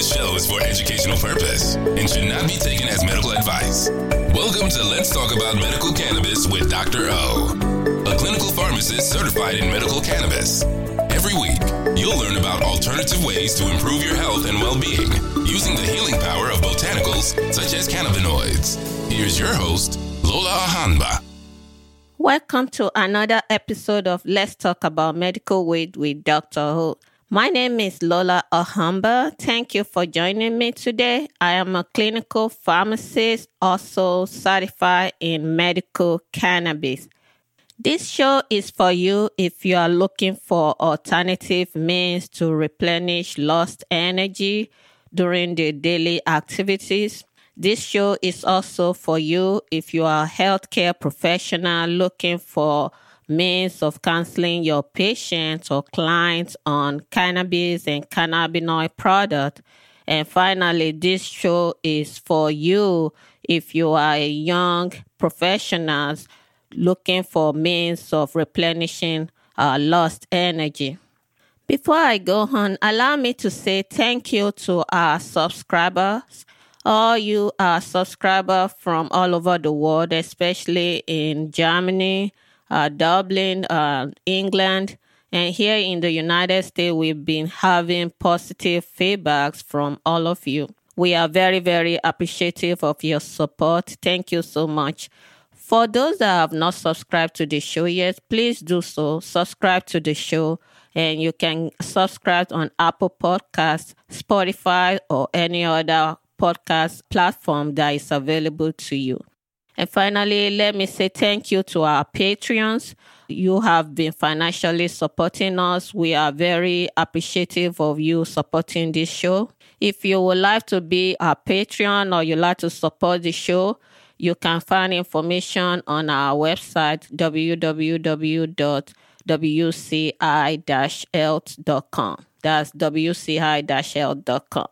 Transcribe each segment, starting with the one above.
This show is for educational purpose and should not be taken as medical advice. Welcome to Let's Talk About Medical Cannabis with Dr. O, a clinical pharmacist certified in medical cannabis. Every week, you'll learn about alternative ways to improve your health and well being using the healing power of botanicals such as cannabinoids. Here's your host, Lola Ahanba. Welcome to another episode of Let's Talk About Medical Weed with Dr. O. My name is Lola Ahamba. Thank you for joining me today. I am a clinical pharmacist, also certified in medical cannabis. This show is for you if you are looking for alternative means to replenish lost energy during the daily activities. This show is also for you if you are a healthcare professional looking for means of counseling your patients or clients on cannabis and cannabinoid product. And finally, this show is for you if you are a young professionals looking for means of replenishing uh, lost energy. Before I go on, allow me to say thank you to our subscribers. All you are subscribers from all over the world, especially in Germany, uh, Dublin, uh, England, and here in the United States, we've been having positive feedbacks from all of you. We are very, very appreciative of your support. Thank you so much. For those that have not subscribed to the show yet, please do so. Subscribe to the show, and you can subscribe on Apple Podcasts, Spotify, or any other podcast platform that is available to you. And finally, let me say thank you to our Patreons. You have been financially supporting us. We are very appreciative of you supporting this show. If you would like to be a Patreon or you like to support the show, you can find information on our website www.wci-health.com. That's wci-health.com.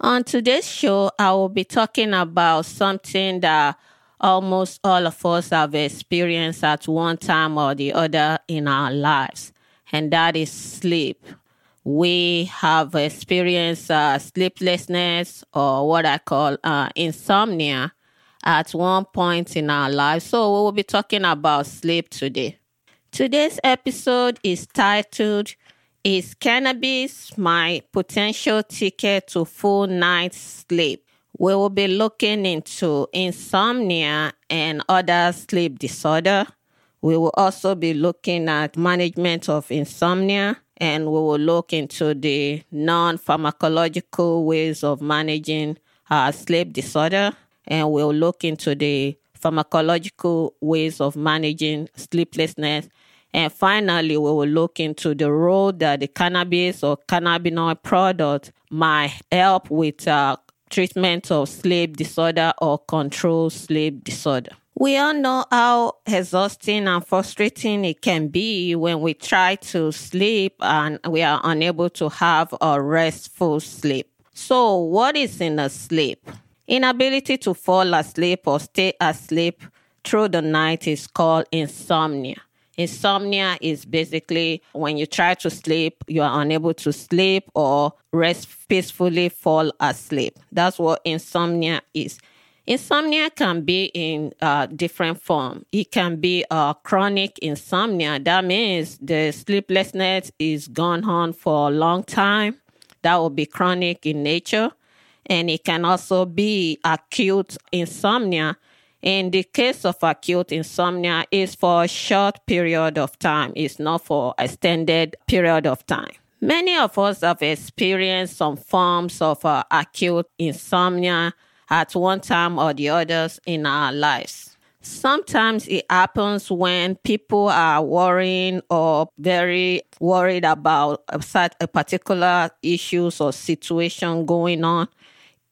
On today's show, I will be talking about something that almost all of us have experienced at one time or the other in our lives, and that is sleep. We have experienced uh, sleeplessness or what I call uh, insomnia at one point in our lives. So, we will be talking about sleep today. Today's episode is titled Is Cannabis My Potential Ticket to Full Night's Sleep? We will be looking into insomnia and other sleep disorder. We will also be looking at management of insomnia and we will look into the non pharmacological ways of managing uh, sleep disorder and we'll look into the pharmacological ways of managing sleeplessness. And finally, we will look into the role that the cannabis or cannabinoid product might help with uh, treatment of sleep disorder or control sleep disorder. We all know how exhausting and frustrating it can be when we try to sleep and we are unable to have a restful sleep. So, what is in a sleep? Inability to fall asleep or stay asleep through the night is called insomnia. Insomnia is basically when you try to sleep, you are unable to sleep or rest peacefully fall asleep. That's what insomnia is. Insomnia can be in uh, different form. It can be a chronic insomnia. That means the sleeplessness is gone on for a long time. That will be chronic in nature. And it can also be acute insomnia in the case of acute insomnia, is for a short period of time. It's not for extended period of time. Many of us have experienced some forms of uh, acute insomnia at one time or the others in our lives. Sometimes it happens when people are worrying or very worried about a, a particular issues or situation going on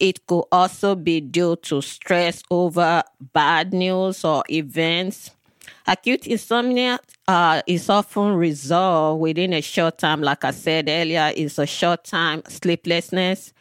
it could also be due to stress over bad news or events. Acute insomnia uh, is often resolved within a short time. Like I said earlier, it's a short time sleeplessness.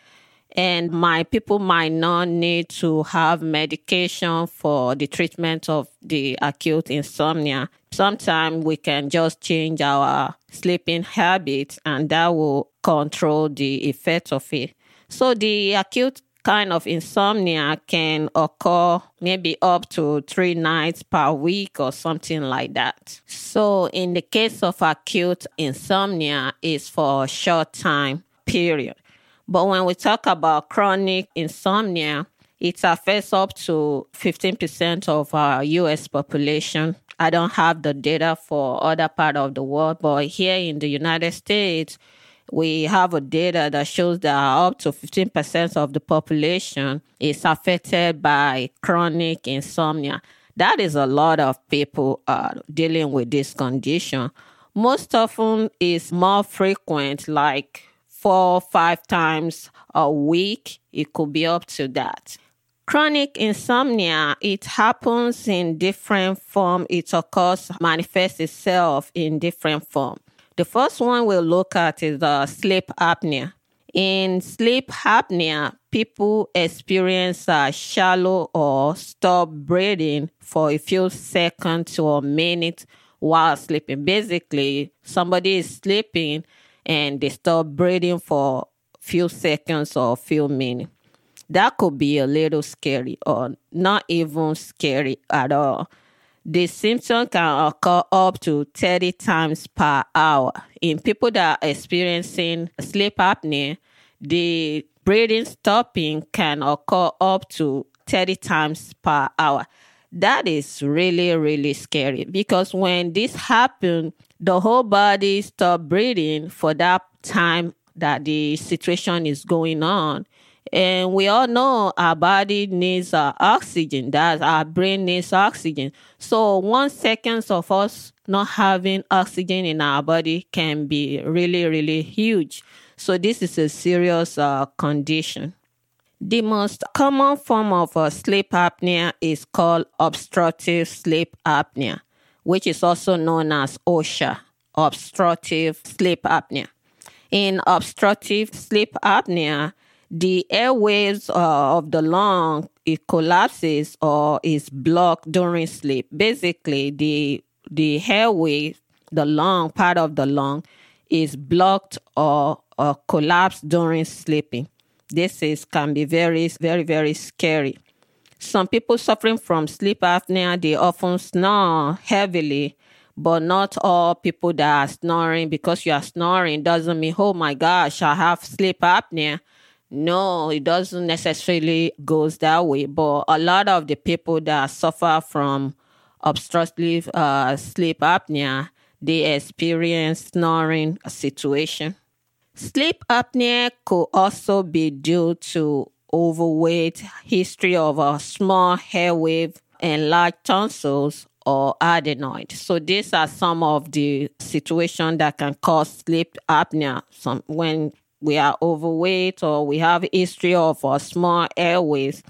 And my people might not need to have medication for the treatment of the acute insomnia. Sometimes we can just change our sleeping habits and that will control the effect of it. So the acute kind of insomnia can occur maybe up to three nights per week or something like that. So in the case of acute insomnia, it's for a short time period. But when we talk about chronic insomnia, it affects up to 15% of our US population. I don't have the data for other part of the world, but here in the United States, we have a data that shows that up to 15% of the population is affected by chronic insomnia. That is a lot of people uh, dealing with this condition. Most often is more frequent, like four, five times a week. It could be up to that. Chronic insomnia, it happens in different form. It occurs, manifests itself in different form. The first one we'll look at is uh, sleep apnea. In sleep apnea, people experience uh, shallow or stop breathing for a few seconds or a minute while sleeping. Basically, somebody is sleeping and they stop breathing for a few seconds or a few minutes. That could be a little scary or not even scary at all. The symptom can occur up to 30 times per hour. In people that are experiencing sleep apnea, the breathing stopping can occur up to 30 times per hour. That is really, really scary because when this happens, the whole body stop breathing for that time that the situation is going on. And we all know our body needs uh, oxygen, that our brain needs oxygen. So one seconds of us not having oxygen in our body can be really, really huge. So this is a serious uh, condition. The most common form of uh, sleep apnea is called obstructive sleep apnea, which is also known as OSA, obstructive sleep apnea. In obstructive sleep apnea, the airways uh, of the lung it collapses or is blocked during sleep. Basically, the the airway, the lung part of the lung, is blocked or, or collapsed during sleeping. This is can be very very very scary. Some people suffering from sleep apnea they often snore heavily but not all people that are snoring because you are snoring doesn't mean oh my gosh i have sleep apnea no, it doesn't necessarily goes that way. But a lot of the people that suffer from obstructive uh, sleep apnea, they experience snoring situation. Sleep apnea could also be due to overweight, history of a small airway, and large tonsils or adenoid. So these are some of the situations that can cause sleep apnea. Some when we are overweight or we have history of a small airways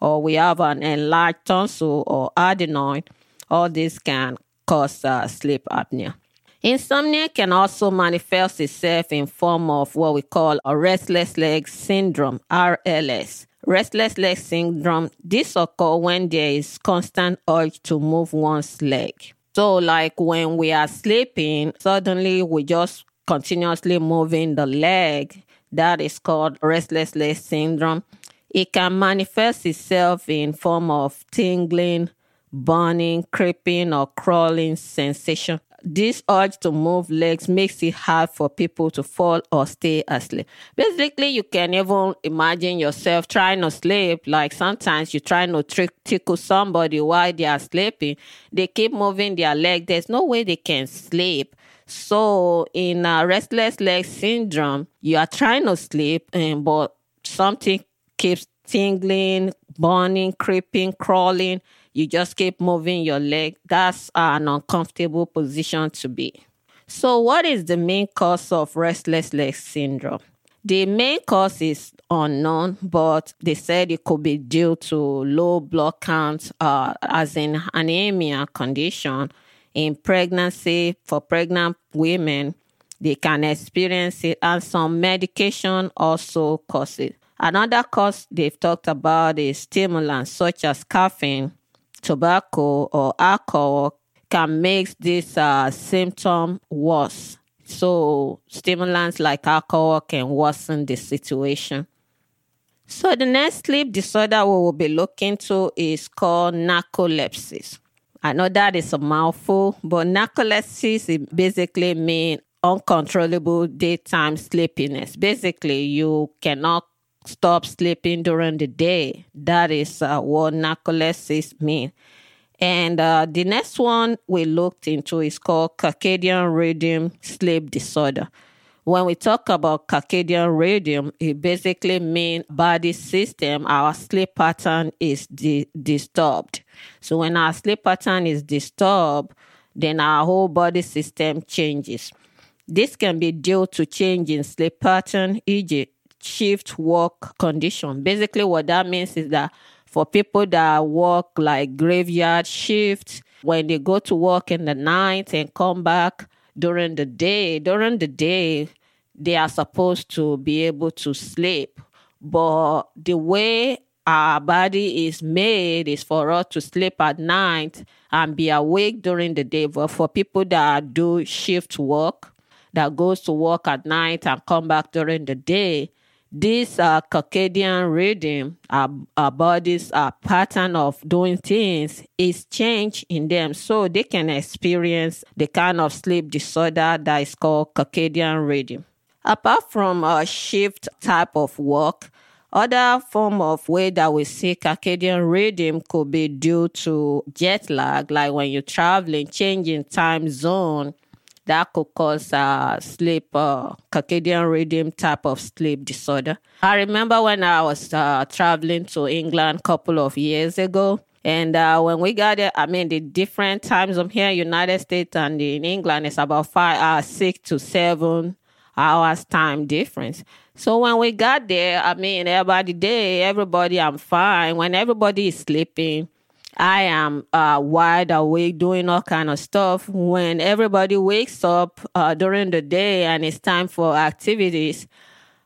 or we have an enlarged tonsil or adenoid, all this can cause uh, sleep apnea. Insomnia can also manifest itself in form of what we call a restless leg syndrome, RLS. Restless leg syndrome, this occurs when there is constant urge to move one's leg. So like when we are sleeping, suddenly we just continuously moving the leg. That is called restless leg syndrome. It can manifest itself in form of tingling, burning, creeping, or crawling sensation. This urge to move legs makes it hard for people to fall or stay asleep. Basically, you can even imagine yourself trying to sleep. Like sometimes you're trying to trick, tickle somebody while they are sleeping. They keep moving their leg. There's no way they can sleep. So in restless leg syndrome, you are trying to sleep, and but something keeps tingling, burning, creeping, crawling. You just keep moving your leg. That's an uncomfortable position to be. So, what is the main cause of restless leg syndrome? The main cause is unknown, but they said it could be due to low blood count, uh, as in anemia condition, in pregnancy for pregnant women, they can experience it, and some medication also cause it. Another cause they've talked about is stimulants such as caffeine, tobacco, or alcohol can make this uh, symptom worse. So, stimulants like alcohol can worsen the situation. So the next sleep disorder we will be looking to is called narcolepsy. I know that is a mouthful, but narcolepsy basically means uncontrollable daytime sleepiness. Basically, you cannot stop sleeping during the day. That is uh, what narcolepsy means. And uh, the next one we looked into is called circadian rhythm sleep disorder. When we talk about circadian rhythm, it basically means body system, our sleep pattern is di- disturbed. So when our sleep pattern is disturbed, then our whole body system changes. This can be due to change in sleep pattern, e.g., shift work condition. Basically, what that means is that for people that work like graveyard shifts, when they go to work in the night and come back during the day, during the day, they are supposed to be able to sleep. But the way our body is made is for us to sleep at night and be awake during the day. But for people that do shift work, that goes to work at night and come back during the day, this uh, circadian rhythm, our, our body's uh, pattern of doing things is changed in them. So they can experience the kind of sleep disorder that is called circadian rhythm. Apart from a shift type of work, other form of way that we see circadian rhythm could be due to jet lag, like when you're traveling, changing time zone that could cause uh, sleep, uh, circadian rhythm type of sleep disorder. I remember when I was uh, traveling to England a couple of years ago. And uh, when we got there, I mean, the different times from here, United States and in England, it's about five hours, six to seven hours time difference. So when we got there, I mean, everybody day, everybody, I'm fine. When everybody is sleeping, I am uh, wide awake doing all kind of stuff. When everybody wakes up uh, during the day and it's time for activities,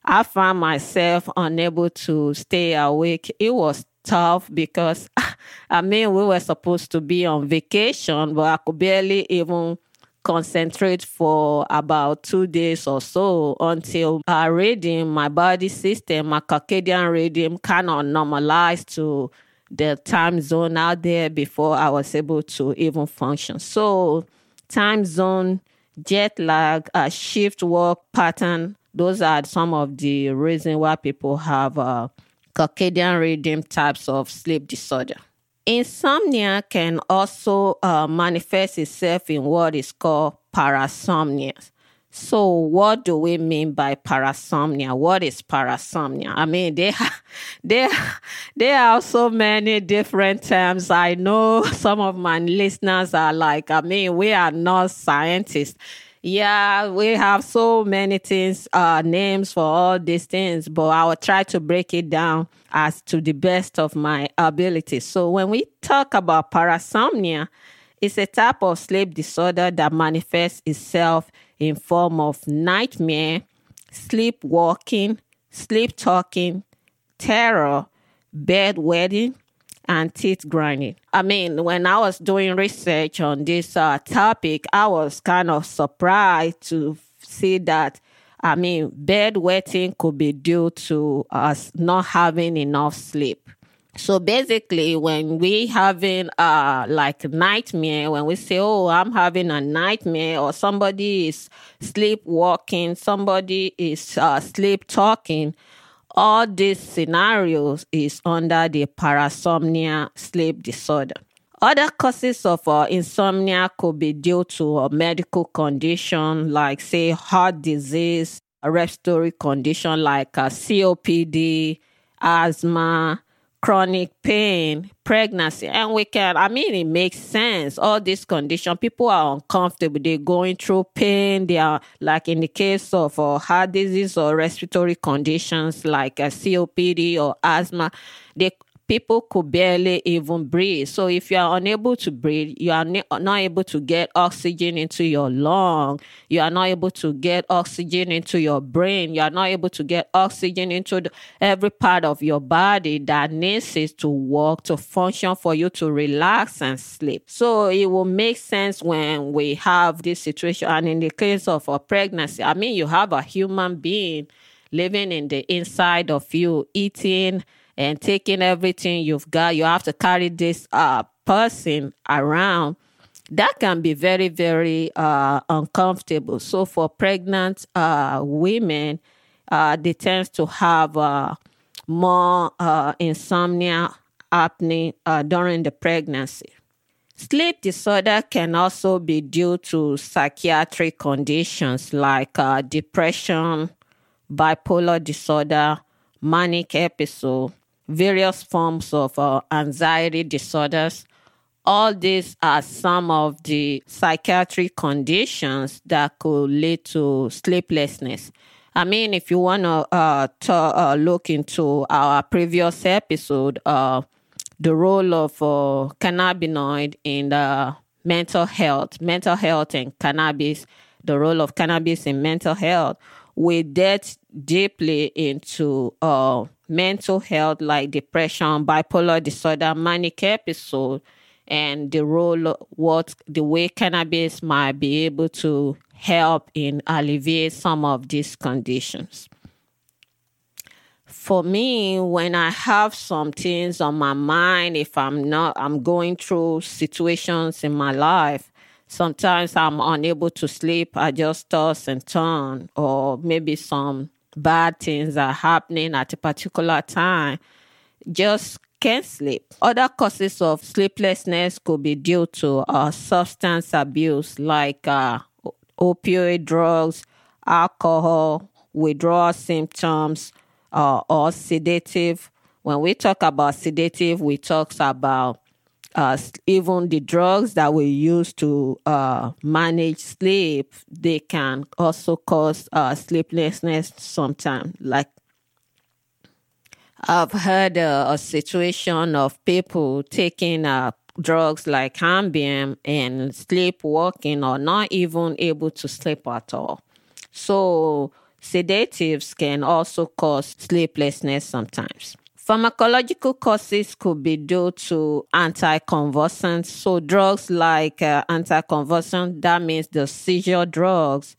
I find myself unable to stay awake. It was tough because, I mean, we were supposed to be on vacation, but I could barely even concentrate for about two days or so until uh, reading my body system, my circadian rhythm kind of normalized to the time zone out there before I was able to even function. So, time zone, jet lag, a shift work pattern, those are some of the reasons why people have uh, circadian rhythm types of sleep disorder. Insomnia can also uh, manifest itself in what is called parasomnia. So, what do we mean by parasomnia? What is parasomnia? I mean, there, there, there are so many different terms. I know some of my listeners are like, I mean, we are not scientists. Yeah, we have so many things, uh, names for all these things, but I will try to break it down as to the best of my ability. So, when we talk about parasomnia, it's a type of sleep disorder that manifests itself in form of nightmare, sleepwalking, sleep talking, terror, bedwetting, and teeth grinding. I mean, when I was doing research on this uh, topic, I was kind of surprised to see that. I mean, bedwetting could be due to us not having enough sleep. So basically, when we having uh like nightmare, when we say, "Oh, I'm having a nightmare," or somebody is sleepwalking, somebody is uh, sleep talking, all these scenarios is under the parasomnia sleep disorder. Other causes of uh, insomnia could be due to a medical condition like, say, heart disease, a respiratory condition like uh, COPD, asthma, chronic pain, pregnancy, and we can, I mean, it makes sense. All these conditions, people are uncomfortable. They're going through pain. They are, like in the case of uh, heart disease or respiratory conditions like uh, COPD or asthma, they people could barely even breathe. So if you are unable to breathe, you are not able to get oxygen into your lung. You are not able to get oxygen into your brain. You are not able to get oxygen into the, every part of your body that needs it to work, to function for you to relax and sleep. So it will make sense when we have this situation. And in the case of a pregnancy, I mean, you have a human being living in the inside of you, eating and taking everything you've got. You have to carry this uh, person around. That can be very, very uh, uncomfortable. So for pregnant uh, women, uh, they tend to have uh, more uh, insomnia happening during the pregnancy. Sleep disorder can also be due to psychiatric conditions like depression, bipolar disorder, manic episode, various forms of uh, anxiety disorders. All these are some of the psychiatric conditions that could lead to sleeplessness. I mean, if you want to uh, uh, look into our previous episode, uh, the role of uh, cannabinoid in the mental health, mental health and cannabis, the role of cannabis in mental health. We get deeply into uh, mental health like depression, bipolar disorder, manic episode, and the role, what the way cannabis might be able to help in alleviate some of these conditions for me, when I have some things on my mind, if I'm not, I'm going through situations in my life, sometimes I'm unable to sleep. I just toss and turn, or maybe some bad things are happening at a particular time. Just can't sleep. Other causes of sleeplessness could be due to uh, substance abuse, like uh, opioid drugs, alcohol, withdrawal symptoms uh, or sedative. When we talk about sedative, we talk about uh, even the drugs that we use to uh, manage sleep, they can also cause uh, sleeplessness sometimes. Like I've heard uh, a situation of people taking drugs like Ambien and sleepwalking or not even able to sleep at all. So Sedatives can also cause sleeplessness sometimes. Pharmacological causes could be due to anticonvulsants. So, drugs like uh, anticonvulsant, that means the seizure drugs,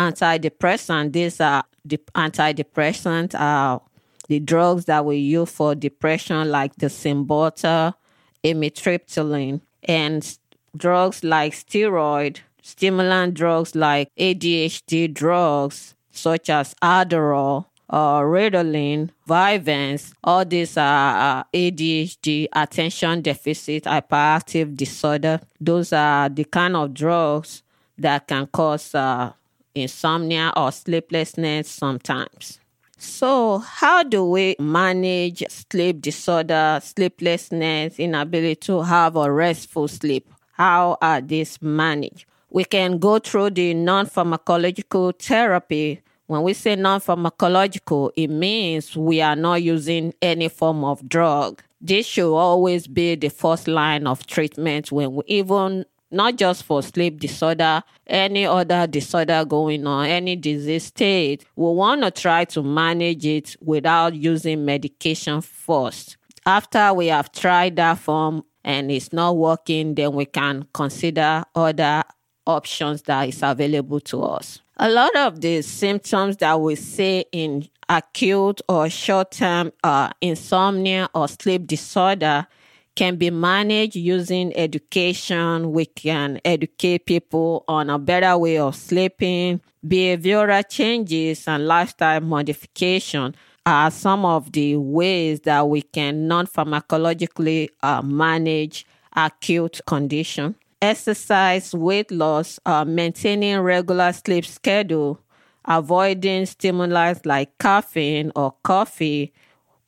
antidepressant, these are the antidepressant are the drugs that we use for depression, like the Cymbalta, amitriptyline, and drugs like steroid, stimulant drugs like ADHD drugs, such as Adderall, uh, Ritalin, Vyvanse, all these are uh, ADHD, attention deficit hyperactive disorder. Those are the kind of drugs that can cause uh, insomnia or sleeplessness sometimes. So, how do we manage sleep disorder, sleeplessness, inability to have a restful sleep? How are these managed? We can go through the non pharmacological therapy when we say non pharmacological, it means we are not using any form of drug. This should always be the first line of treatment when we even not just for sleep disorder, any other disorder going on, any disease state, we want to try to manage it without using medication first. After we have tried that form and it's not working, then we can consider other options that is available to us. A lot of the symptoms that we see in acute or short term uh, insomnia or sleep disorder can be managed using education. We can educate people on a better way of sleeping. Behavioral changes and lifestyle modification are some of the ways that we can non pharmacologically uh, manage acute condition exercise, weight loss, uh, maintaining regular sleep schedule, avoiding stimuli like caffeine or coffee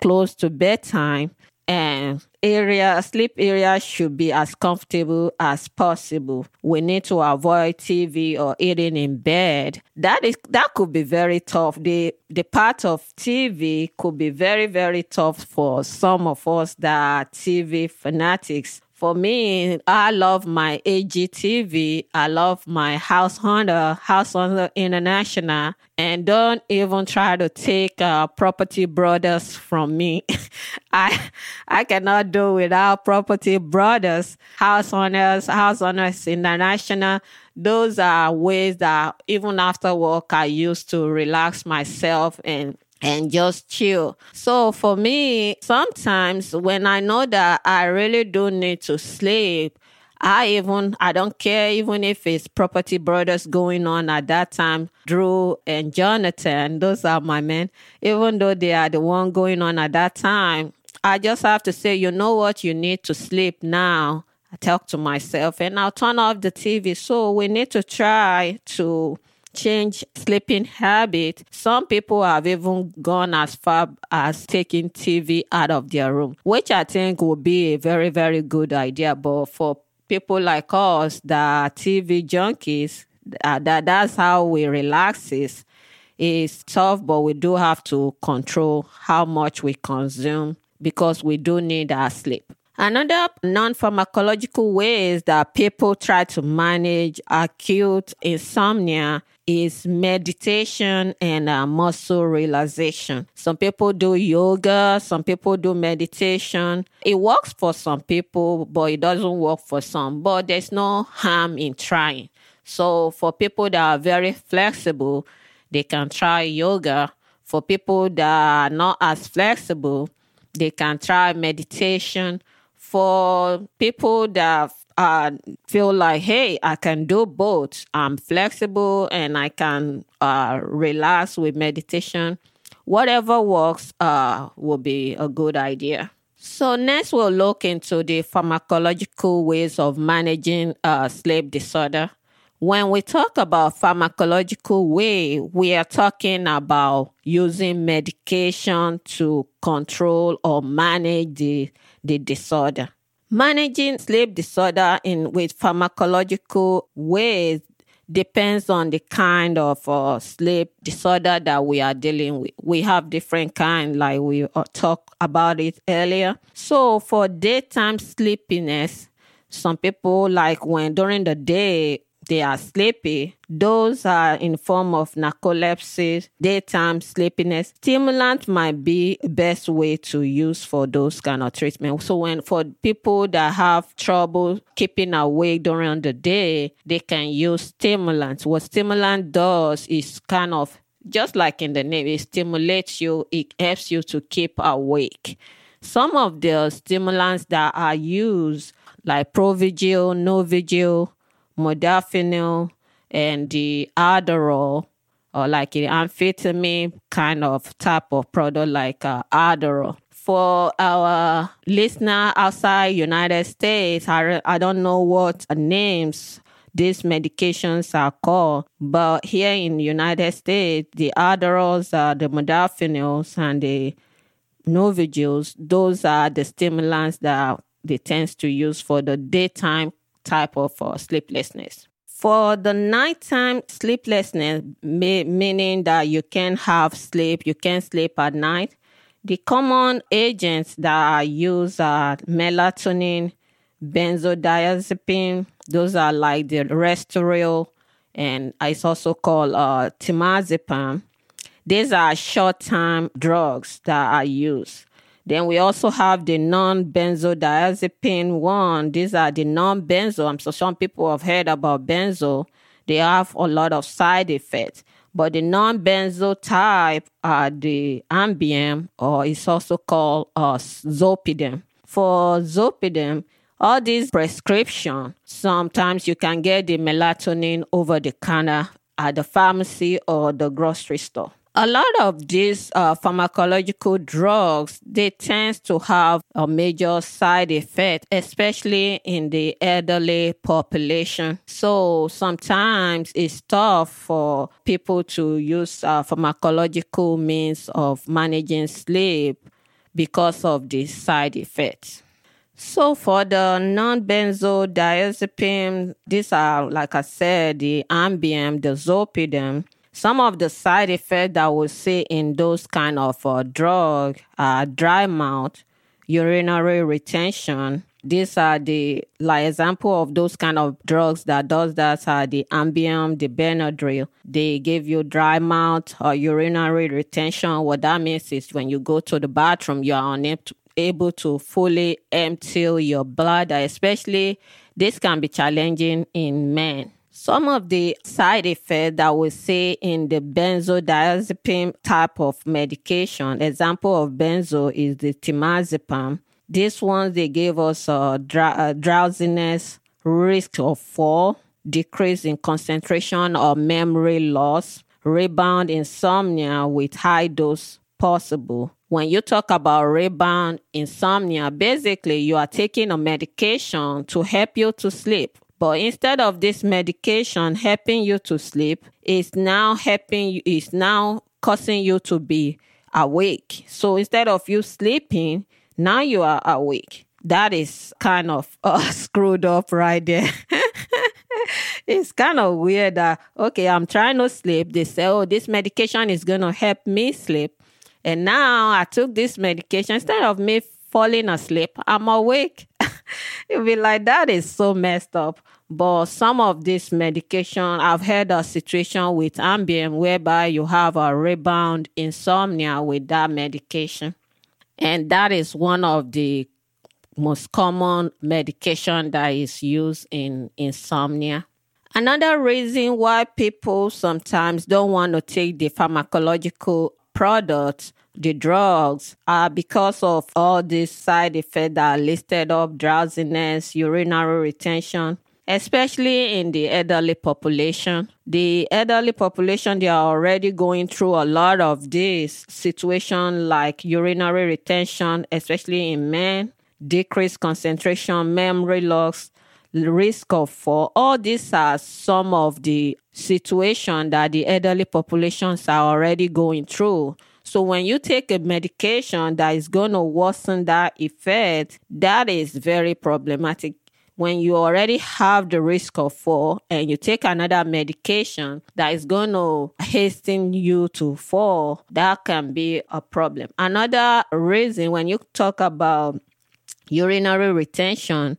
close to bedtime, and area sleep area should be as comfortable as possible. We need to avoid TV or eating in bed. That is that could be very tough. The the part of TV could be very very tough for some of us that are TV fanatics for me, I love my HGTV. I love my House Hunter, House Hunter International, and don't even try to take uh, Property Brothers from me. I I cannot do without Property Brothers, House Hunters, House Hunters International. Those are ways that even after work I used to relax myself and and just chill. So for me, sometimes when I know that I really do need to sleep, I even I don't care even if it's property brothers going on at that time. Drew and Jonathan, those are my men. Even though they are the one going on at that time, I just have to say, you know what, you need to sleep now. I talk to myself and I'll turn off the TV. So we need to try to change sleeping habit. Some people have even gone as far as taking TV out of their room, which I think would be a very, very good idea. But for people like us that are TV junkies, uh, that that's how we relax is is tough, but we do have to control how much we consume because we do need our sleep. Another non pharmacological ways that people try to manage acute insomnia is meditation and uh, muscle relaxation. Some people do yoga, some people do meditation. It works for some people, but it doesn't work for some. But there's no harm in trying. So, for people that are very flexible, they can try yoga. For people that are not as flexible, they can try meditation for people that uh, feel like, hey, I can do both. I'm flexible and I can uh, relax with meditation. Whatever works uh, will be a good idea. So next, we'll look into the pharmacological ways of managing uh, sleep disorder. When we talk about pharmacological way, we are talking about using medication to control or manage the, the disorder. Managing sleep disorder in with pharmacological ways depends on the kind of uh, sleep disorder that we are dealing with. We have different kind, like we uh, talked about it earlier. So for daytime sleepiness, some people like when during the day they are sleepy. Those are in form of narcolepsy, daytime sleepiness. Stimulant might be best way to use for those kind of treatment. So when for people that have trouble keeping awake during the day, they can use stimulants. What stimulant does is kind of just like in the name, it stimulates you, it helps you to keep awake. Some of the stimulants that are used, like Provigil, Nuvigil, modafinil and the Adderall or like an amphetamine kind of type of product like uh, Adderall. For our listener outside United States, I, I don't know what names these medications are called, but here in United States, the Adderalls, the modafinils, and the Nuvigils, those are the stimulants that they tend to use for the daytime type of uh, sleeplessness. For the nighttime sleeplessness, meaning that you can't have sleep, you can't sleep at night, the common agents that are used are melatonin, benzodiazepine, those are like the Restoril, and it's also called uh, temazepam. These are short-term drugs that are used. Then we also have the non-benzodiazepine one. These are the non-benzo. So some people have heard about benzo. They have a lot of side effects. But the non-benzo type are the Ambien, or it's also called uh, Zolpidem. For Zolpidem, all these prescription, sometimes you can get the melatonin over the counter at the pharmacy or the grocery store a lot of these uh, pharmacological drugs they tend to have a major side effect especially in the elderly population. So sometimes it's tough for people to use uh, pharmacological means of managing sleep because of the side effects. So for the non-benzodiazepine, these are, like I said, the Ambien, the Zolpidem, some of the side effects that we see in those kind of uh, drug are dry mouth, urinary retention. These are the like example of those kind of drugs that does that are the Ambien, the Benadryl. They give you dry mouth or urinary retention. What that means is when you go to the bathroom, you are unable to, to fully empty your bladder, especially this can be challenging in men Some of the side effects that we see in the benzodiazepine type of medication, example of benzo is the temazepam. This one, they gave us uh, drowsiness, risk of fall, decrease in concentration or memory loss, rebound insomnia with high dose possible. When you talk about rebound insomnia, basically you are taking a medication to help you to sleep. But instead of this medication helping you to sleep, it's now helping you, it's now causing you to be awake. So instead of you sleeping, now you are awake. That is kind of uh, screwed up right there. it's kind of weird that, okay, I'm trying to sleep. They say, oh, this medication is going to help me sleep. And now I took this medication. Instead of me falling asleep, I'm awake. You'll be like, that is so messed up. But some of this medication, I've had a situation with Ambien whereby you have a rebound insomnia with that medication. And that is one of the most common medication that is used in insomnia. Another reason why people sometimes don't want to take the pharmacological products the drugs are because of all these side effects that are listed up drowsiness, urinary retention, especially in the elderly population. The elderly population, they are already going through a lot of this situation like urinary retention, especially in men, decreased concentration, memory loss, risk of fall. All these are some of the situation that the elderly populations are already going through. So when you take a medication that is going to worsen that effect, that is very problematic. When you already have the risk of fall and you take another medication that is going to hasten you to fall, that can be a problem. Another reason when you talk about urinary retention,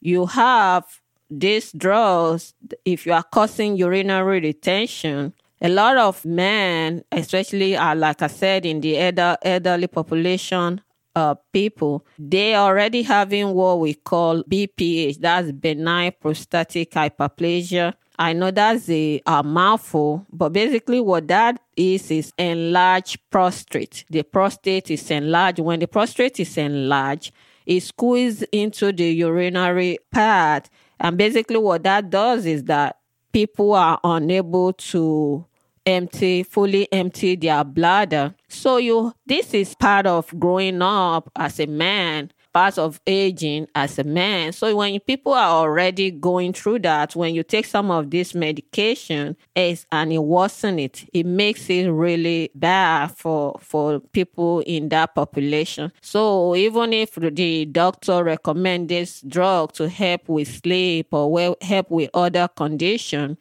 you have these drugs, if you are causing urinary retention, a lot of men, especially uh, like I said, in the elder, elderly population, uh, people, they already having what we call BPH, that's benign prostatic hyperplasia. I know that's a, a mouthful, but basically what that is is enlarged prostate. The prostate is enlarged. When the prostate is enlarged, it squeezes into the urinary part. And basically what that does is that people are unable to empty, fully empty their bladder. So you this is part of growing up as a man, part of aging as a man. So when people are already going through that, when you take some of this medication it's, and it worsen it, it makes it really bad for for people in that population. So even if the doctor recommend this drug to help with sleep or help with other condition,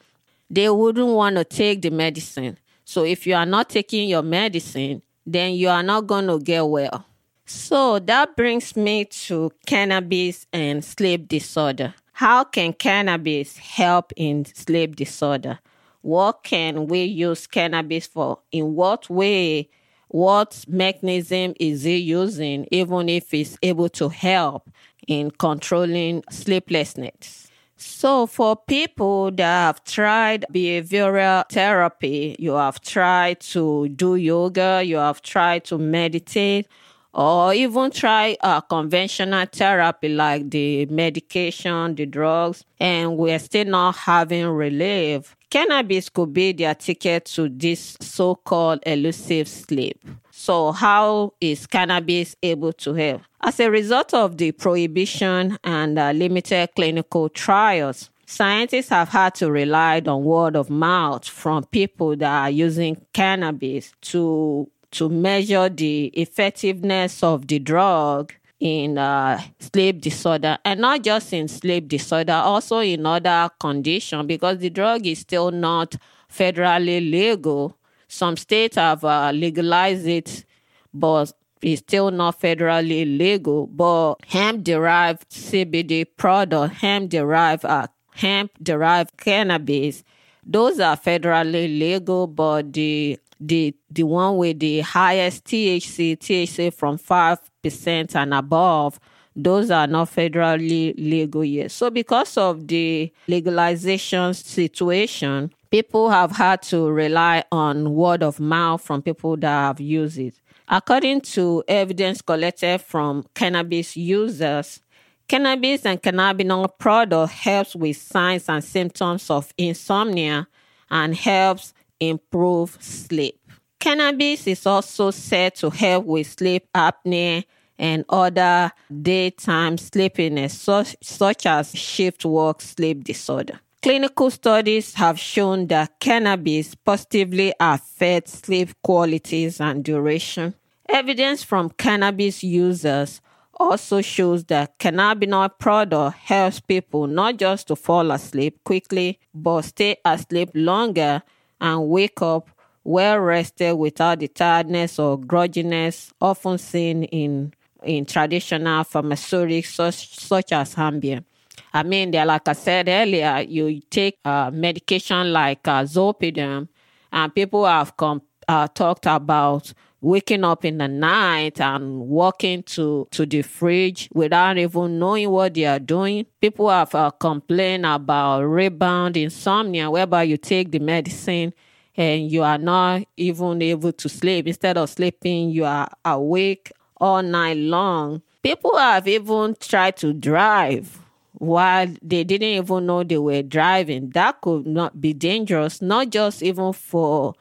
they wouldn't want to take the medicine. So if you are not taking your medicine, then you are not going to get well. So that brings me to cannabis and sleep disorder. How can cannabis help in sleep disorder? What can we use cannabis for? In what way? What mechanism is it using, even if it's able to help in controlling sleeplessness? So, for people that have tried behavioral therapy, you have tried to do yoga, you have tried to meditate, or even try a conventional therapy like the medication, the drugs, and we're still not having relief. Cannabis could be their ticket to this so called elusive sleep. So, how is cannabis able to help? As a result of the prohibition and uh, limited clinical trials, scientists have had to rely on word of mouth from people that are using cannabis to to measure the effectiveness of the drug in uh, sleep disorder and not just in sleep disorder also in other conditions because the drug is still not federally legal some states have uh, legalized it but it's still not federally legal but hemp derived cbd product hemp derived uh, hemp derived cannabis those are federally legal but the the the one with the highest THC, THC from five percent and above, those are not federally legal yet. So, because of the legalization situation, people have had to rely on word of mouth from people that have used it. According to evidence collected from cannabis users, cannabis and cannabinoid product helps with signs and symptoms of insomnia and helps improve sleep. Cannabis is also said to help with sleep apnea and other daytime sleepiness, such, such as shift work sleep disorder. Clinical studies have shown that cannabis positively affects sleep qualities and duration. Evidence from cannabis users also shows that cannabinoid product helps people not just to fall asleep quickly, but stay asleep longer and wake up well rested without the tiredness or grudginess often seen in, in traditional pharmaceutics such, such as Ambien. I mean, there, like I said earlier, you take uh, medication like uh, Zolpidem, and people have come, uh, talked about waking up in the night and walking to, to the fridge without even knowing what they are doing. People have uh, complained about rebound insomnia, whereby you take the medicine and you are not even able to sleep. Instead of sleeping, you are awake all night long. People have even tried to drive while they didn't even know they were driving. That could not be dangerous, not just even for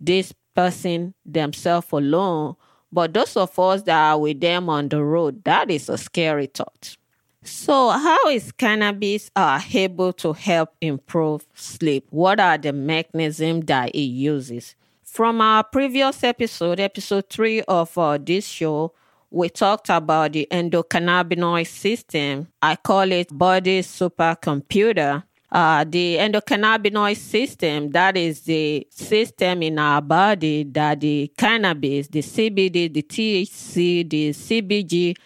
this person themselves alone, but those of us that are with them on the road. That is a scary thought. So, how is cannabis uh, able to help improve sleep? What are the mechanisms that it uses? From our previous episode, episode three of uh, this show, we talked about the endocannabinoid system. I call it body supercomputer. Uh, the endocannabinoid system, that is the system in our body that the cannabis, the CBD, the THC, the CBG,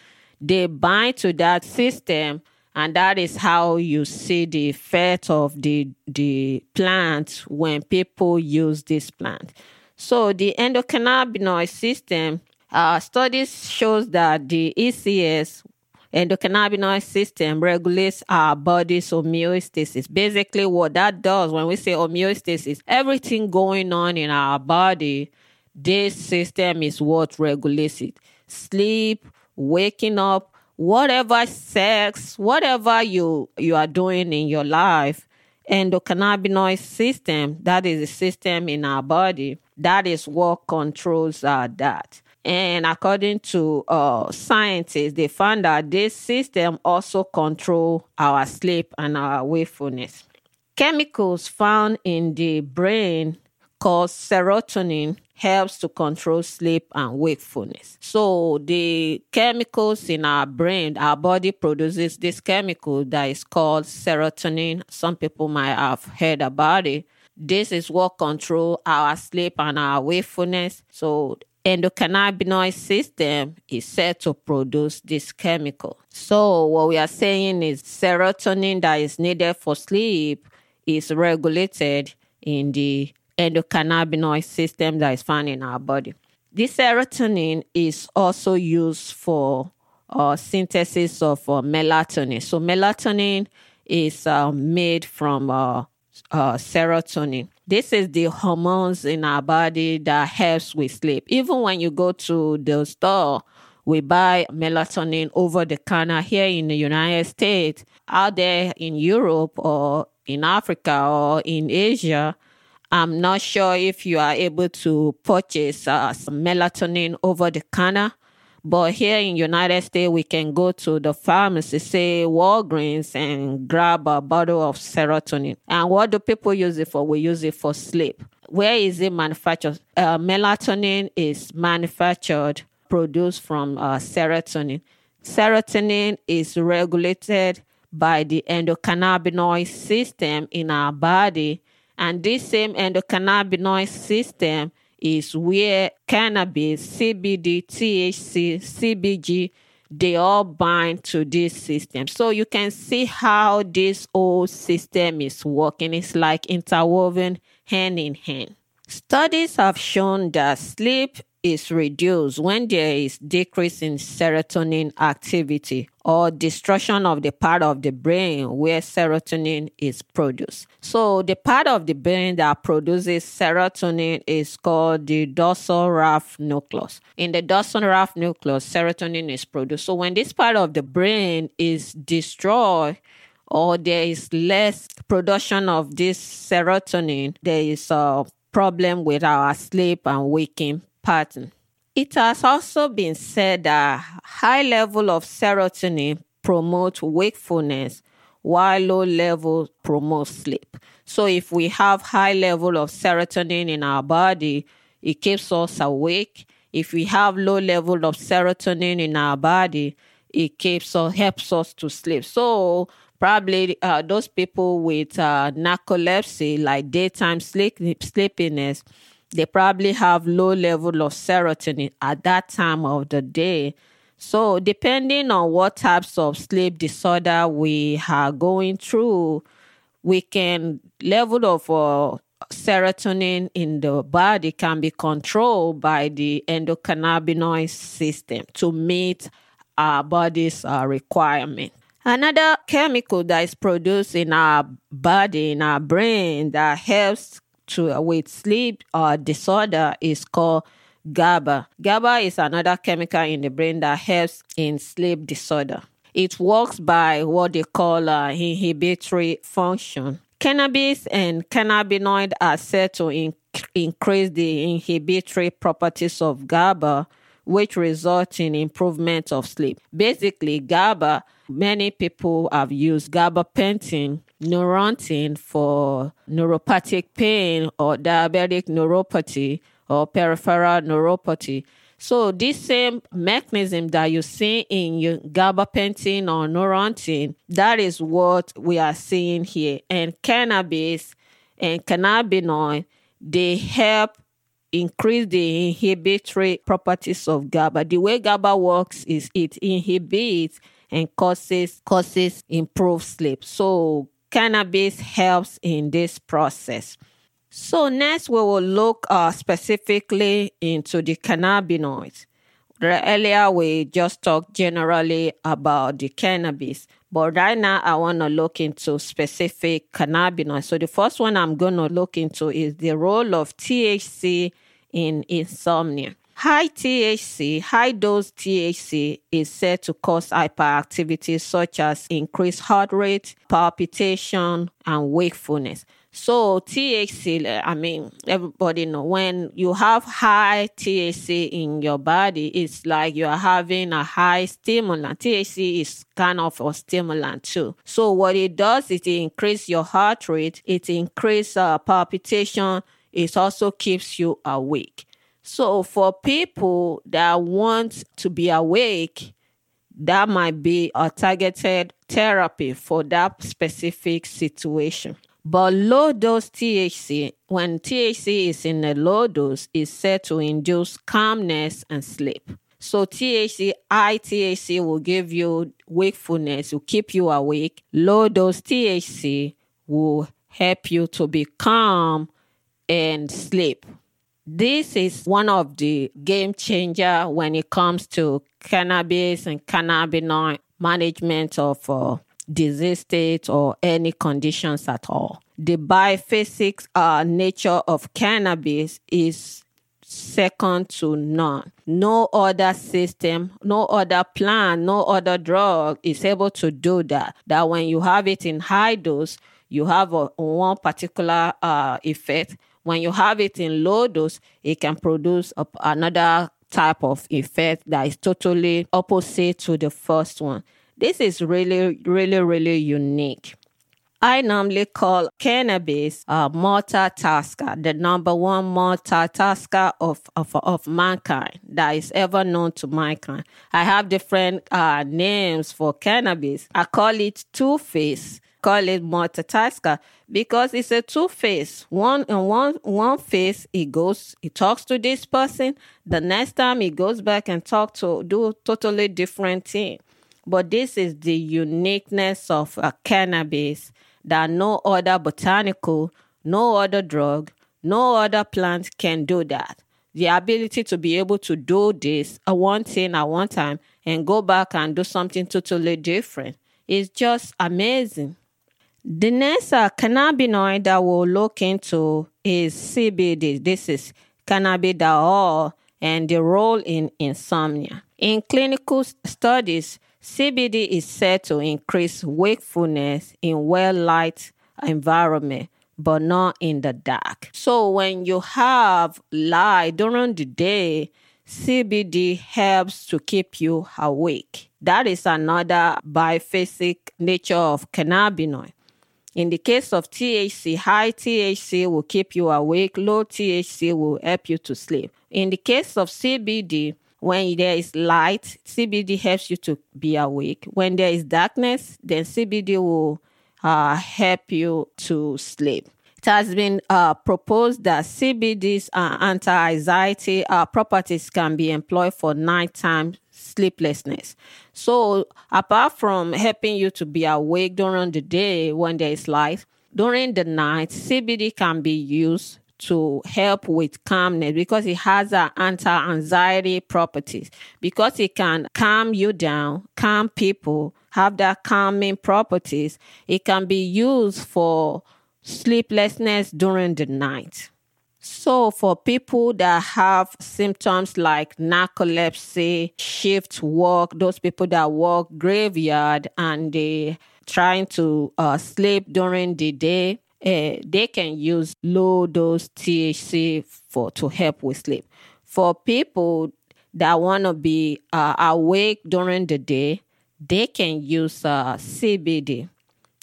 they bind to that system and that is how you see the effect of the the plant when people use this plant so the endocannabinoid system uh, studies shows that the ecs endocannabinoid system regulates our body's homeostasis basically what that does when we say homeostasis everything going on in our body this system is what regulates it sleep waking up, whatever sex, whatever you you are doing in your life, endocannabinoid system, that is a system in our body, that is what controls uh, that. And according to uh, scientists, they found that this system also control our sleep and our wakefulness. Chemicals found in the brain called serotonin helps to control sleep and wakefulness. So the chemicals in our brain, our body produces this chemical that is called serotonin. Some people might have heard about it. This is what control our sleep and our wakefulness. So endocannabinoid system is set to produce this chemical. So what we are saying is serotonin that is needed for sleep is regulated in the endocannabinoid system that is found in our body. This serotonin is also used for uh, synthesis of uh, melatonin. So melatonin is uh, made from uh, uh, serotonin. This is the hormones in our body that helps with sleep. Even when you go to the store, we buy melatonin over the counter here in the United States, out there in Europe or in Africa or in Asia I'm not sure if you are able to purchase uh, some melatonin over the counter. But here in United States, we can go to the pharmacy, say Walgreens, and grab a bottle of serotonin. And what do people use it for? We use it for sleep. Where is it manufactured? Uh, melatonin is manufactured, produced from uh, serotonin. Serotonin is regulated by the endocannabinoid system in our body and this same endocannabinoid system is where cannabis, CBD, THC, CBG, they all bind to this system. So you can see how this whole system is working. It's like interwoven hand in hand. Studies have shown that sleep is reduced when there is decrease in serotonin activity or destruction of the part of the brain where serotonin is produced. So the part of the brain that produces serotonin is called the dorsal raphe nucleus. In the dorsal raphe nucleus, serotonin is produced. So when this part of the brain is destroyed, or there is less production of this serotonin, there is a problem with our sleep and waking pattern. It has also been said that high level of serotonin promote wakefulness while low level promote sleep. So if we have high level of serotonin in our body, it keeps us awake. If we have low level of serotonin in our body, it keeps or helps us to sleep. So probably uh, those people with uh, narcolepsy, like daytime sleep, sleepiness, they probably have low level of serotonin at that time of the day. So depending on what types of sleep disorder we are going through, we can level of uh, serotonin in the body can be controlled by the endocannabinoid system to meet our body's uh, requirement. Another chemical that is produced in our body, in our brain, that helps to with sleep or disorder is called GABA. GABA is another chemical in the brain that helps in sleep disorder. It works by what they call uh, inhibitory function. Cannabis and cannabinoid are said to in- increase the inhibitory properties of GABA, which result in improvement of sleep. Basically, GABA Many people have used GABA gabapentin, Neurontin for neuropathic pain or diabetic neuropathy or peripheral neuropathy. So this same mechanism that you see in your gabapentin or Neurontin, that is what we are seeing here. And cannabis and cannabinoid, they help increase the inhibitory properties of GABA. The way GABA works is it inhibits and causes causes improved sleep. So cannabis helps in this process. So next we will look uh, specifically into the cannabinoids. Earlier we just talked generally about the cannabis, but right now I want to look into specific cannabinoids. So the first one I'm going to look into is the role of THC in insomnia. High THC, high dose THC is said to cause hyperactivity such as increased heart rate, palpitation, and wakefulness. So THC, I mean, everybody know when you have high THC in your body, it's like you are having a high stimulant. THC is kind of a stimulant too. So what it does is it increase your heart rate, it increase uh, palpitation, it also keeps you awake. So for people that want to be awake, that might be a targeted therapy for that specific situation. But low dose THC, when THC is in a low dose, is said to induce calmness and sleep. So THC, high THC will give you wakefulness, will keep you awake. Low dose THC will help you to be calm and sleep. This is one of the game changer when it comes to cannabis and cannabinoid management of uh, disease state or any conditions at all. The biphasic uh, nature of cannabis is second to none. No other system, no other plant, no other drug is able to do that. That when you have it in high dose, you have a, one particular uh, effect when you have it in low dose, it can produce a, another type of effect that is totally opposite to the first one. This is really, really, really unique. I normally call cannabis a multitasker, the number one multitasker of, of, of mankind that is ever known to mankind. I have different uh, names for cannabis. I call it two face call it multitasker because it's a two face. One in one one face, he goes, he talks to this person. The next time he goes back and talk to do totally different thing. But this is the uniqueness of a cannabis that no other botanical, no other drug, no other plant can do that. the ability to be able to do this a one thing at one time and go back and do something totally different is just amazing. The next uh, cannabinoid that we'll look into is CBD. This is cannabidiol and the role in insomnia. In clinical studies, CBD is said to increase wakefulness in well light environment but not in the dark. So when you have light during the day, CBD helps to keep you awake. That is another biphasic nature of cannabinoid. In the case of THC, high THC will keep you awake, low THC will help you to sleep. In the case of CBD, when there is light, CBD helps you to be awake. When there is darkness, then CBD will uh, help you to sleep. It has been uh, proposed that CBD's uh, anti-anxiety uh, properties can be employed for nighttime sleeplessness. So, apart from helping you to be awake during the day when there is light, during the night, CBD can be used to help with calmness because it has an anti-anxiety properties because it can calm you down, calm people, have that calming properties. It can be used for sleeplessness during the night. So, for people that have symptoms like narcolepsy, shift work, those people that work graveyard and they trying to uh, sleep during the day, uh, they can use low dose THC for to help with sleep. For people that want to be uh, awake during the day, they can use uh, CBD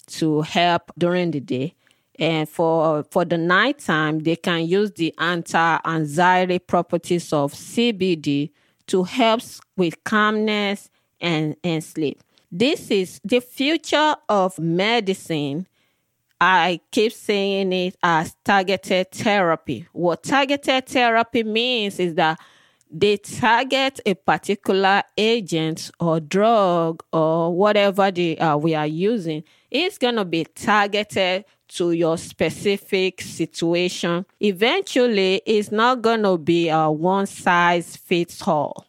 to help during the day. And for for the nighttime, they can use the anti-anxiety properties of CBD to help with calmness and, and sleep. This is the future of medicine. I keep saying it as targeted therapy. What targeted therapy means is that they target a particular agent or drug or whatever they, uh, we are using. It's going to be targeted to your specific situation. Eventually, it's not going to be a one size fits all.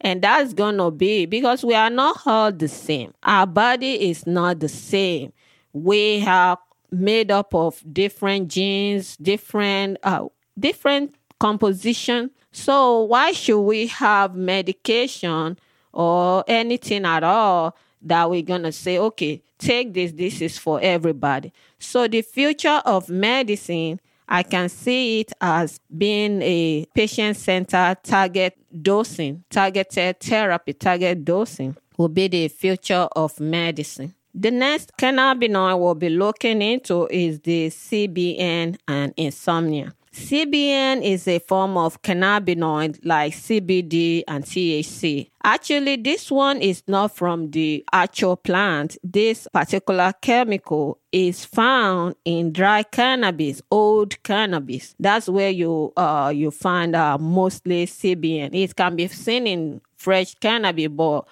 And that's going to be because we are not all the same. Our body is not the same. We are made up of different genes, different, uh, different composition. So why should we have medication or anything at all that we're going to say, okay, take this, this is for everybody. So the future of medicine, I can see it as being a patient centered target dosing, targeted therapy, target dosing will be the future of medicine. The next cannabinoid we'll be looking into is the CBN and insomnia. CBN is a form of cannabinoid like CBD and THC. Actually, this one is not from the actual plant. This particular chemical is found in dry cannabis, old cannabis. That's where you uh you find uh, mostly CBN. It can be seen in fresh cannabis, but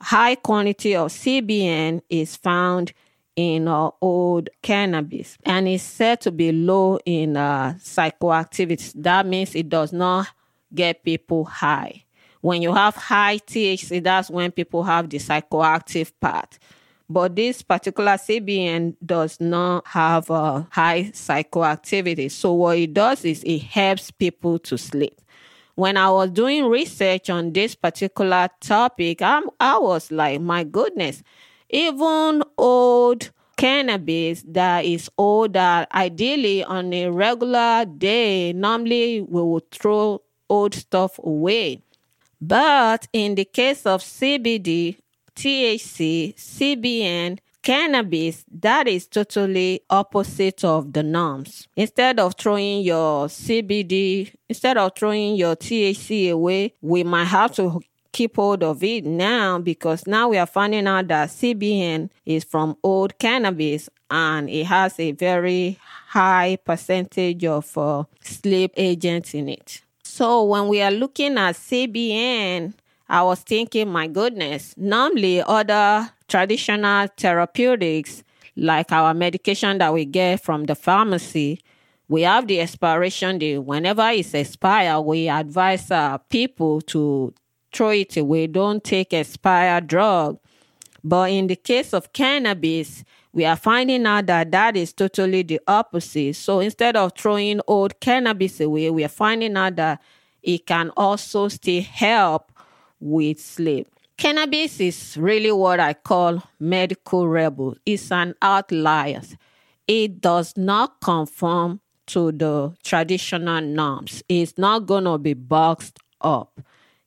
high quantity of CBN is found in uh, old cannabis and it's said to be low in uh, psychoactivity. That means it does not get people high. When you have high THC, that's when people have the psychoactive part. But this particular CBN does not have a high psychoactivity. So what it does is it helps people to sleep. When I was doing research on this particular topic, I'm, I was like, my goodness, even old cannabis that is old that ideally on a regular day, normally we would throw old stuff away. But in the case of CBD, THC, CBN, cannabis, that is totally opposite of the norms. Instead of throwing your CBD, instead of throwing your THC away, we might have to keep hold of it now because now we are finding out that CBN is from old cannabis and it has a very high percentage of uh, sleep agents in it. So when we are looking at CBN, I was thinking, my goodness, normally other traditional therapeutics like our medication that we get from the pharmacy we have the expiration date. Whenever it's expired, we advise uh, people to throw it away. Don't take expired drug. But in the case of cannabis, we are finding out that that is totally the opposite. So instead of throwing old cannabis away, we are finding out that it can also still help with sleep. Cannabis is really what I call medical rebel. It's an outlier. It does not conform to the traditional norms. It's not going to be boxed up.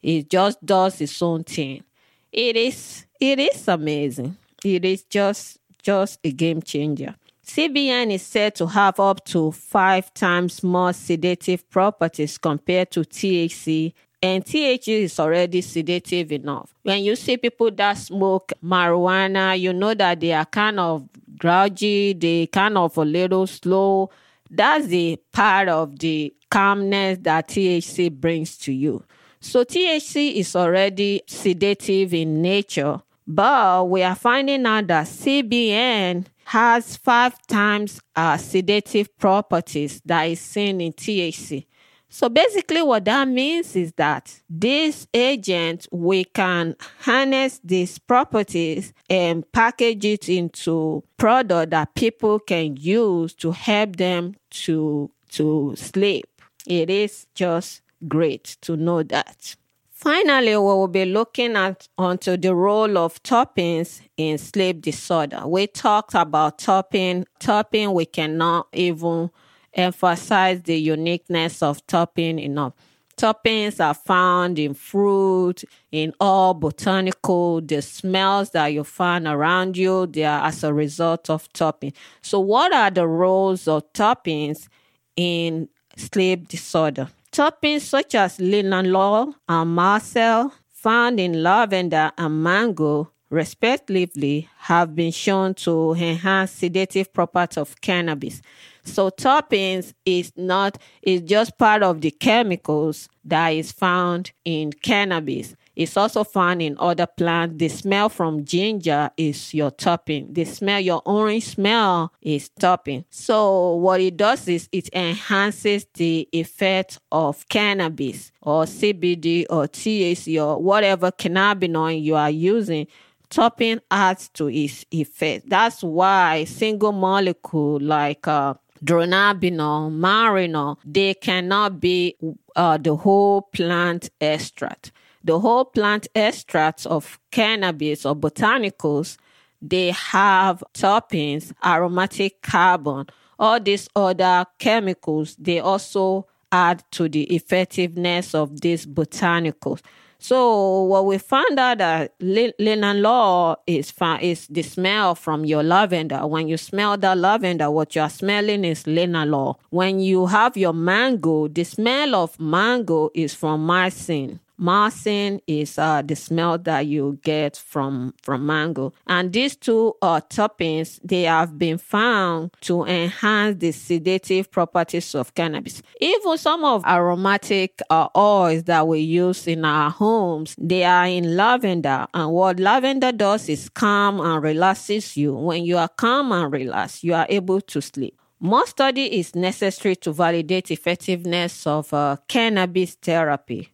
It just does its own thing. It is it is amazing. It is just just a game changer. CBN is said to have up to five times more sedative properties compared to THC, and THC is already sedative enough. When you see people that smoke marijuana, you know that they are kind of grouchy, they kind of a little slow. That's the part of the calmness that THC brings to you. So THC is already sedative in nature, but we are finding out that CBN has five times uh, sedative properties that is seen in THC. So basically, what that means is that this agent, we can harness these properties and package it into product that people can use to help them to to sleep. It is just great to know that. Finally, we will be looking at onto the role of terpenes in sleep disorder. We talked about terpene. Terpene, we cannot even emphasize the uniqueness of terpene enough. Terpenes are found in fruit, in all botanical. The smells that you find around you, they are as a result of terpene. So, what are the roles of terpenes in sleep disorder? Terpenes such as linalool and myrcene, found in lavender and mango, respectively, have been shown to enhance sedative properties of cannabis. So terpenes is not is just part of the chemicals that is found in cannabis. It's also found in other plants. The smell from ginger is your terpene. The smell, your orange smell is terpene. So what it does is it enhances the effect of cannabis or CBD or THC or whatever cannabinoid you are using terpene adds to its effect. That's why single molecule like uh, dronabinol, marinol, they cannot be uh, the whole plant extract the whole plant extracts of cannabis or botanicals, they have terpenes, aromatic carbon, all these other chemicals, they also add to the effectiveness of these botanicals. So what we found out that linalool is is the smell from your lavender. When you smell that lavender, what you are smelling is linalool. When you have your mango, the smell of mango is from myrcene. Myrcene is uh, the smell that you get from from mango, and these two uh, terpenes they have been found to enhance the sedative properties of cannabis. Even some of aromatic uh, oils that we use in our homes, they are in lavender, and what lavender does is calm and relaxes you. When you are calm and relaxed, you are able to sleep. More study is necessary to validate effectiveness of uh, cannabis therapy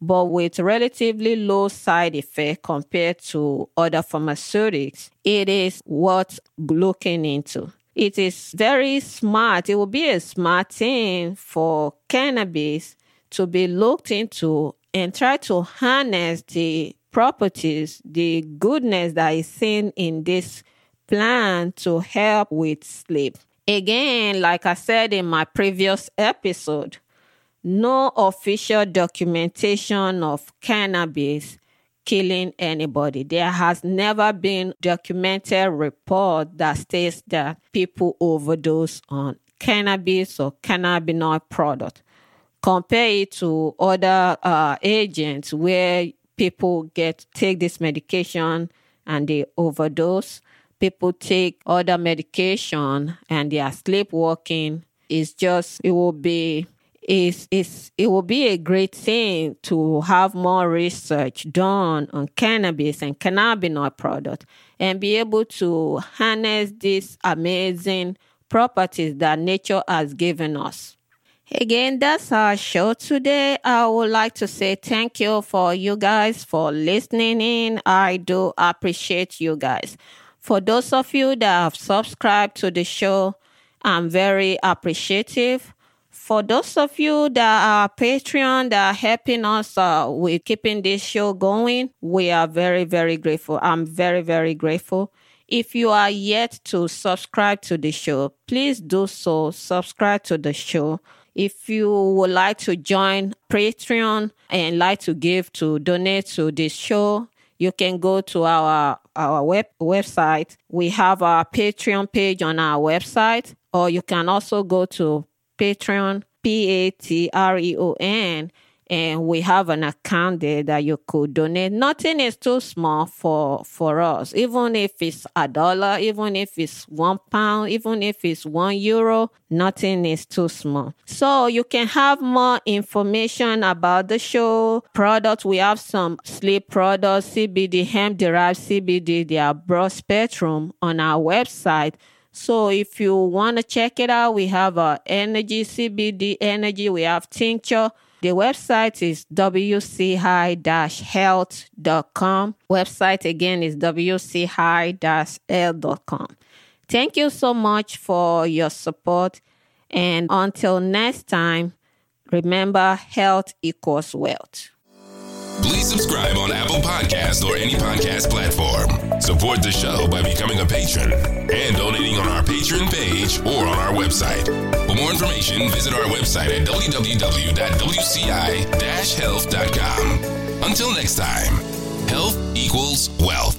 but with relatively low side effect compared to other pharmaceutics, it is worth looking into. It is very smart. It will be a smart thing for cannabis to be looked into and try to harness the properties, the goodness that is seen in this plant to help with sleep. Again, like I said in my previous episode, no official documentation of cannabis killing anybody. There has never been documented report that states that people overdose on cannabis or cannabinoid product. Compare it to other uh, agents where people get take this medication and they overdose. People take other medication and they are sleepwalking. It's just it will be is is it will be a great thing to have more research done on cannabis and cannabinoid products and be able to harness these amazing properties that nature has given us. Again, that's our show today. I would like to say thank you for you guys for listening in. I do appreciate you guys. For those of you that have subscribed to the show, I'm very appreciative. For those of you that are Patreon that are helping us uh, with keeping this show going, we are very, very grateful. I'm very, very grateful. If you are yet to subscribe to the show, please do so. Subscribe to the show. If you would like to join Patreon and like to give to donate to this show, you can go to our our web website. We have our Patreon page on our website, or you can also go to Patreon, P A T R E O N, and we have an account there that you could donate. Nothing is too small for for us. Even if it's a dollar, even if it's one pound, even if it's one euro, nothing is too small. So you can have more information about the show products. We have some sleep products, CBD, hemp derived CBD. Are broad spectrum on our website. So if you want to check it out, we have our energy, CBD energy. We have tincture. The website is wci-health.com. Website again is wci-health.com. Thank you so much for your support. And until next time, remember health equals wealth. Please subscribe on Apple Podcast or any podcast platform. Support the show by becoming a patron and donating on our Patreon page or on our website. For more information, visit our website at www.wci-health.com. Until next time, health equals wealth.